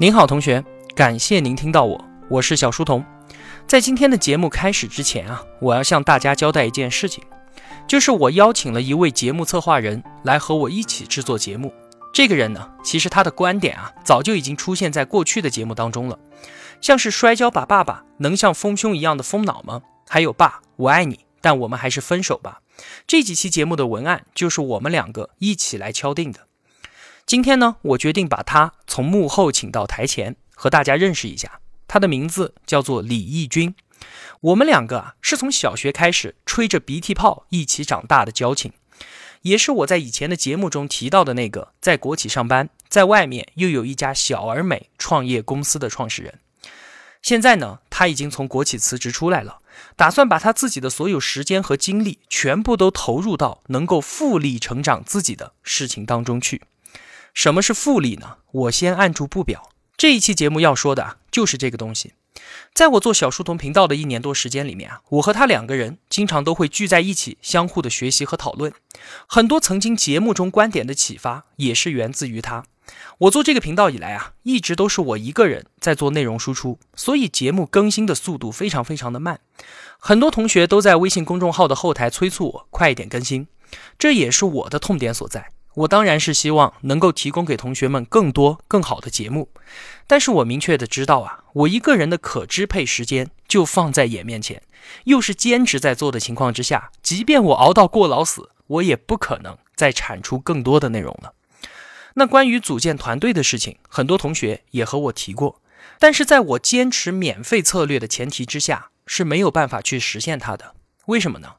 您好，同学，感谢您听到我，我是小书童。在今天的节目开始之前啊，我要向大家交代一件事情，就是我邀请了一位节目策划人来和我一起制作节目。这个人呢，其实他的观点啊，早就已经出现在过去的节目当中了，像是摔跤吧爸爸能像丰胸一样的丰脑吗？还有爸，我爱你，但我们还是分手吧。这几期节目的文案就是我们两个一起来敲定的。今天呢，我决定把他从幕后请到台前，和大家认识一下。他的名字叫做李义军。我们两个啊，是从小学开始吹着鼻涕泡一起长大的交情，也是我在以前的节目中提到的那个在国企上班，在外面又有一家小而美创业公司的创始人。现在呢，他已经从国企辞职出来了，打算把他自己的所有时间和精力全部都投入到能够复利成长自己的事情当中去。什么是复利呢？我先按住不表。这一期节目要说的，就是这个东西。在我做小书童频道的一年多时间里面啊，我和他两个人经常都会聚在一起，相互的学习和讨论。很多曾经节目中观点的启发，也是源自于他。我做这个频道以来啊，一直都是我一个人在做内容输出，所以节目更新的速度非常非常的慢。很多同学都在微信公众号的后台催促我快一点更新，这也是我的痛点所在。我当然是希望能够提供给同学们更多更好的节目，但是我明确的知道啊，我一个人的可支配时间就放在眼面前，又是兼职在做的情况之下，即便我熬到过劳死，我也不可能再产出更多的内容了。那关于组建团队的事情，很多同学也和我提过，但是在我坚持免费策略的前提之下，是没有办法去实现它的。为什么呢？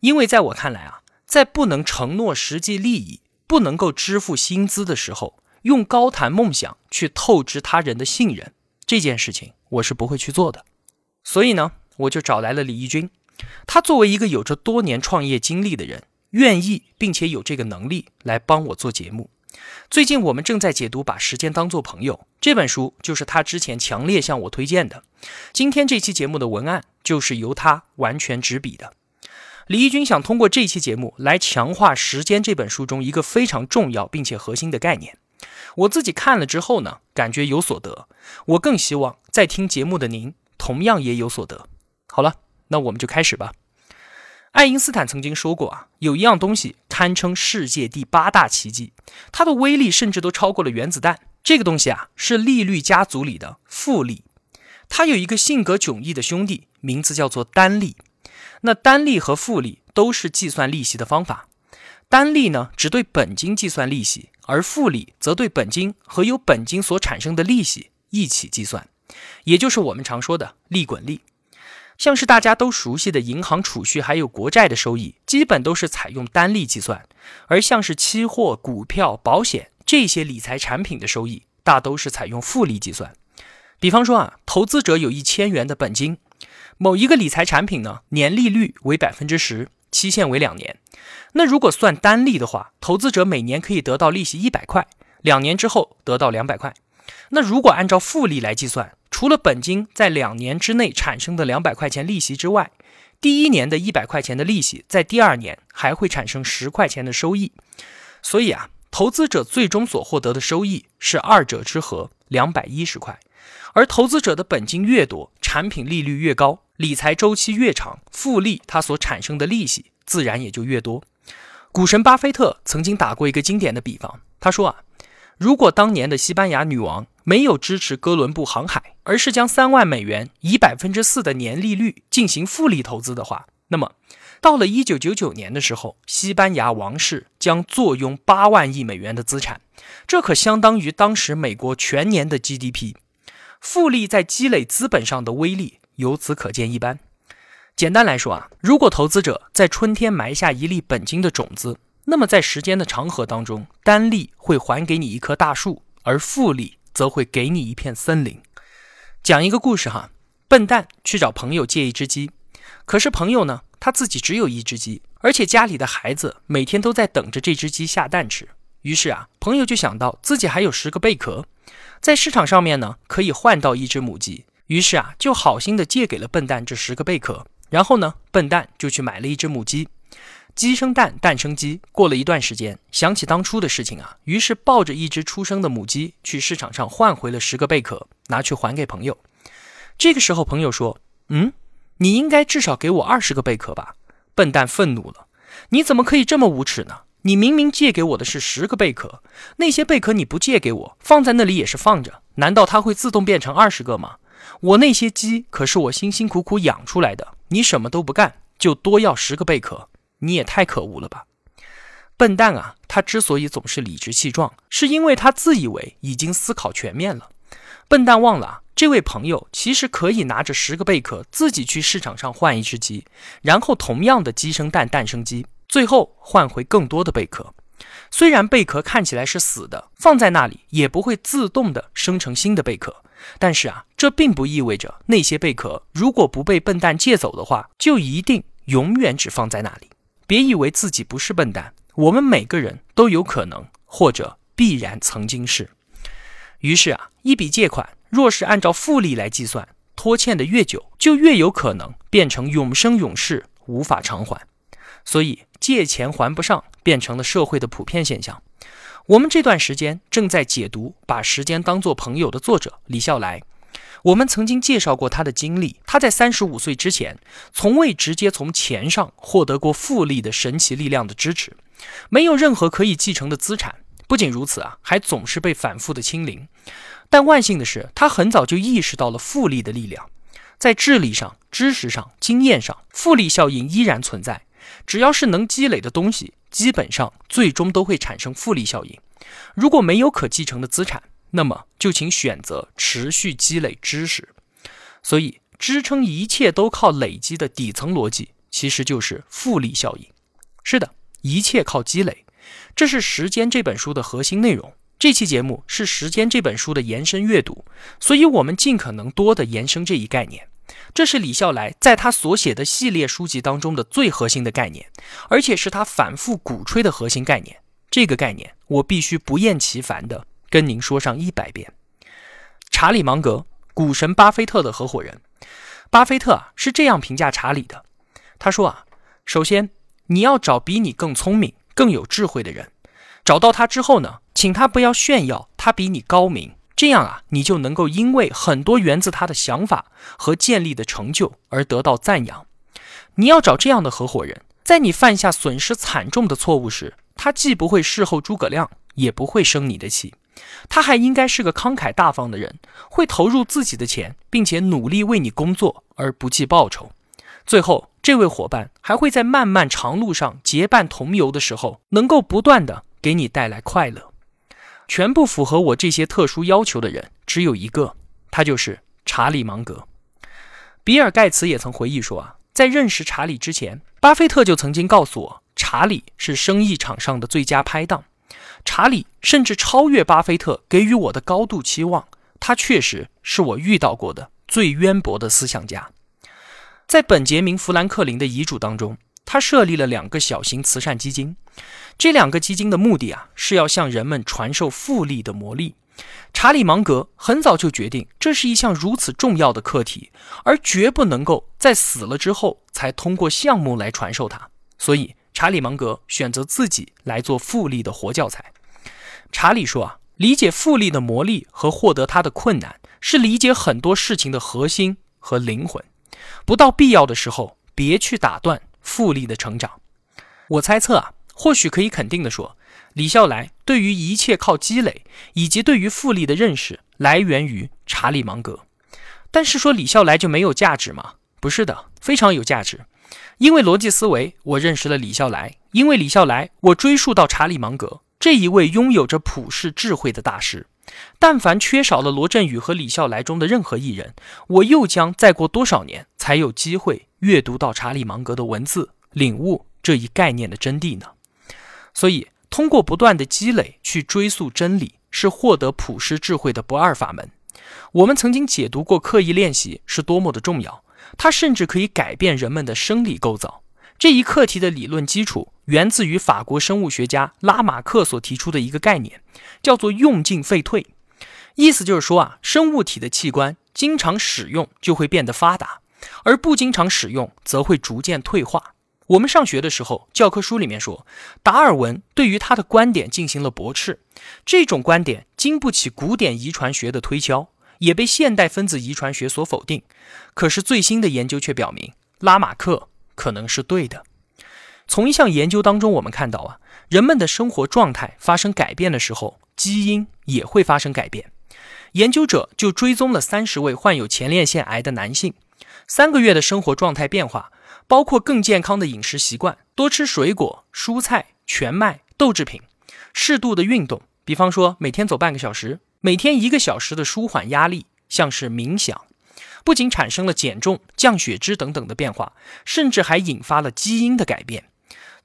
因为在我看来啊，在不能承诺实际利益。不能够支付薪资的时候，用高谈梦想去透支他人的信任，这件事情我是不会去做的。所以呢，我就找来了李义军，他作为一个有着多年创业经历的人，愿意并且有这个能力来帮我做节目。最近我们正在解读《把时间当作朋友》这本书，就是他之前强烈向我推荐的。今天这期节目的文案就是由他完全执笔的。李义军想通过这期节目来强化《时间》这本书中一个非常重要并且核心的概念。我自己看了之后呢，感觉有所得。我更希望在听节目的您同样也有所得。好了，那我们就开始吧。爱因斯坦曾经说过啊，有一样东西堪称世界第八大奇迹，它的威力甚至都超过了原子弹。这个东西啊，是利率家族里的复利。它有一个性格迥异的兄弟，名字叫做单利。那单利和复利都是计算利息的方法，单利呢只对本金计算利息，而复利则对本金和由本金所产生的利息一起计算，也就是我们常说的利滚利。像是大家都熟悉的银行储蓄还有国债的收益，基本都是采用单利计算，而像是期货、股票、保险这些理财产品的收益，大都是采用复利计算。比方说啊，投资者有一千元的本金。某一个理财产品呢，年利率为百分之十，期限为两年。那如果算单利的话，投资者每年可以得到利息一百块，两年之后得到两百块。那如果按照复利来计算，除了本金在两年之内产生的两百块钱利息之外，第一年的一百块钱的利息，在第二年还会产生十块钱的收益。所以啊，投资者最终所获得的收益是二者之和，两百一十块。而投资者的本金越多，产品利率越高。理财周期越长，复利它所产生的利息自然也就越多。股神巴菲特曾经打过一个经典的比方，他说啊，如果当年的西班牙女王没有支持哥伦布航海，而是将三万美元以百分之四的年利率进行复利投资的话，那么到了一九九九年的时候，西班牙王室将坐拥八万亿美元的资产，这可相当于当时美国全年的 GDP。复利在积累资本上的威力。由此可见一斑。简单来说啊，如果投资者在春天埋下一粒本金的种子，那么在时间的长河当中，单利会还给你一棵大树，而复利则会给你一片森林。讲一个故事哈，笨蛋去找朋友借一只鸡，可是朋友呢，他自己只有一只鸡，而且家里的孩子每天都在等着这只鸡下蛋吃。于是啊，朋友就想到自己还有十个贝壳，在市场上面呢，可以换到一只母鸡。于是啊，就好心的借给了笨蛋这十个贝壳，然后呢，笨蛋就去买了一只母鸡。鸡生蛋，蛋生鸡。过了一段时间，想起当初的事情啊，于是抱着一只出生的母鸡去市场上换回了十个贝壳，拿去还给朋友。这个时候，朋友说：“嗯，你应该至少给我二十个贝壳吧？”笨蛋愤怒了：“你怎么可以这么无耻呢？你明明借给我的是十个贝壳，那些贝壳你不借给我，放在那里也是放着，难道它会自动变成二十个吗？我那些鸡可是我辛辛苦苦养出来的，你什么都不干就多要十个贝壳？”你也太可恶了吧，笨蛋啊！他之所以总是理直气壮，是因为他自以为已经思考全面了。笨蛋忘了，这位朋友其实可以拿着十个贝壳自己去市场上换一只鸡，然后同样的鸡生蛋，蛋生鸡，最后换回更多的贝壳。虽然贝壳看起来是死的，放在那里也不会自动的生成新的贝壳，但是啊，这并不意味着那些贝壳如果不被笨蛋借走的话，就一定永远只放在那里。别以为自己不是笨蛋，我们每个人都有可能，或者必然曾经是。于是啊，一笔借款若是按照复利来计算，拖欠的越久，就越有可能变成永生永世无法偿还。所以，借钱还不上变成了社会的普遍现象。我们这段时间正在解读《把时间当作朋友》的作者李笑来。我们曾经介绍过他的经历，他在三十五岁之前，从未直接从钱上获得过复利的神奇力量的支持，没有任何可以继承的资产。不仅如此啊，还总是被反复的清零。但万幸的是，他很早就意识到了复利的力量，在智力上、知识上、经验上，复利效应依然存在。只要是能积累的东西，基本上最终都会产生复利效应。如果没有可继承的资产，那么就请选择持续积累知识，所以支撑一切都靠累积的底层逻辑，其实就是复利效应。是的，一切靠积累，这是《时间》这本书的核心内容。这期节目是《时间》这本书的延伸阅读，所以我们尽可能多的延伸这一概念。这是李笑来在他所写的系列书籍当中的最核心的概念，而且是他反复鼓吹的核心概念。这个概念，我必须不厌其烦的。跟您说上一百遍，查理芒格，股神巴菲特的合伙人。巴菲特啊是这样评价查理的，他说啊，首先你要找比你更聪明、更有智慧的人，找到他之后呢，请他不要炫耀他比你高明，这样啊，你就能够因为很多源自他的想法和建立的成就而得到赞扬。你要找这样的合伙人，在你犯下损失惨重的错误时，他既不会事后诸葛亮，也不会生你的气。他还应该是个慷慨大方的人，会投入自己的钱，并且努力为你工作而不计报酬。最后，这位伙伴还会在漫漫长路上结伴同游的时候，能够不断的给你带来快乐。全部符合我这些特殊要求的人只有一个，他就是查理芒格。比尔盖茨也曾回忆说啊，在认识查理之前，巴菲特就曾经告诉我，查理是生意场上的最佳拍档。查理甚至超越巴菲特给予我的高度期望，他确实是我遇到过的最渊博的思想家。在本杰明·富兰克林的遗嘱当中，他设立了两个小型慈善基金，这两个基金的目的啊，是要向人们传授复利的魔力。查理芒格很早就决定，这是一项如此重要的课题，而绝不能够在死了之后才通过项目来传授它，所以。查理芒格选择自己来做复利的活教材。查理说：“啊，理解复利的魔力和获得它的困难，是理解很多事情的核心和灵魂。不到必要的时候，别去打断复利的成长。”我猜测啊，或许可以肯定的说，李笑来对于一切靠积累以及对于复利的认识，来源于查理芒格。但是说李笑来就没有价值吗？不是的，非常有价值。因为逻辑思维，我认识了李笑来；因为李笑来，我追溯到查理芒格这一位拥有着普世智慧的大师。但凡缺少了罗振宇和李笑来中的任何一人，我又将再过多少年才有机会阅读到查理芒格的文字，领悟这一概念的真谛呢？所以，通过不断的积累去追溯真理，是获得普世智慧的不二法门。我们曾经解读过刻意练习是多么的重要。它甚至可以改变人们的生理构造。这一课题的理论基础源自于法国生物学家拉马克所提出的一个概念，叫做“用进废退”。意思就是说啊，生物体的器官经常使用就会变得发达，而不经常使用则会逐渐退化。我们上学的时候，教科书里面说，达尔文对于他的观点进行了驳斥，这种观点经不起古典遗传学的推敲，也被现代分子遗传学所否定。可是最新的研究却表明，拉马克可能是对的。从一项研究当中，我们看到啊，人们的生活状态发生改变的时候，基因也会发生改变。研究者就追踪了三十位患有前列腺癌的男性，三个月的生活状态变化。包括更健康的饮食习惯，多吃水果、蔬菜、全麦、豆制品，适度的运动，比方说每天走半个小时，每天一个小时的舒缓压力，像是冥想，不仅产生了减重、降血脂等等的变化，甚至还引发了基因的改变。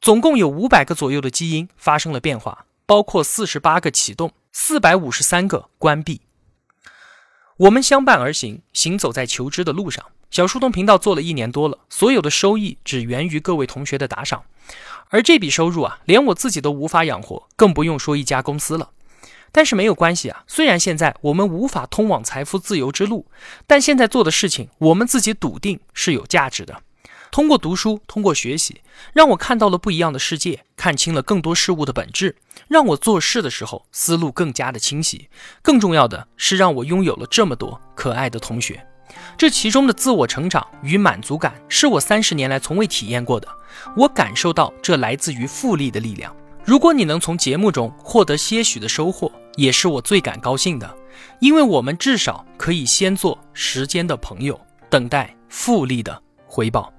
总共有五百个左右的基因发生了变化，包括四十八个启动，四百五十三个关闭。我们相伴而行，行走在求知的路上。小书童频道做了一年多了，所有的收益只源于各位同学的打赏，而这笔收入啊，连我自己都无法养活，更不用说一家公司了。但是没有关系啊，虽然现在我们无法通往财富自由之路，但现在做的事情，我们自己笃定是有价值的。通过读书，通过学习，让我看到了不一样的世界，看清了更多事物的本质，让我做事的时候思路更加的清晰。更重要的是，让我拥有了这么多可爱的同学。这其中的自我成长与满足感，是我三十年来从未体验过的。我感受到这来自于复利的力量。如果你能从节目中获得些许的收获，也是我最感高兴的，因为我们至少可以先做时间的朋友，等待复利的回报。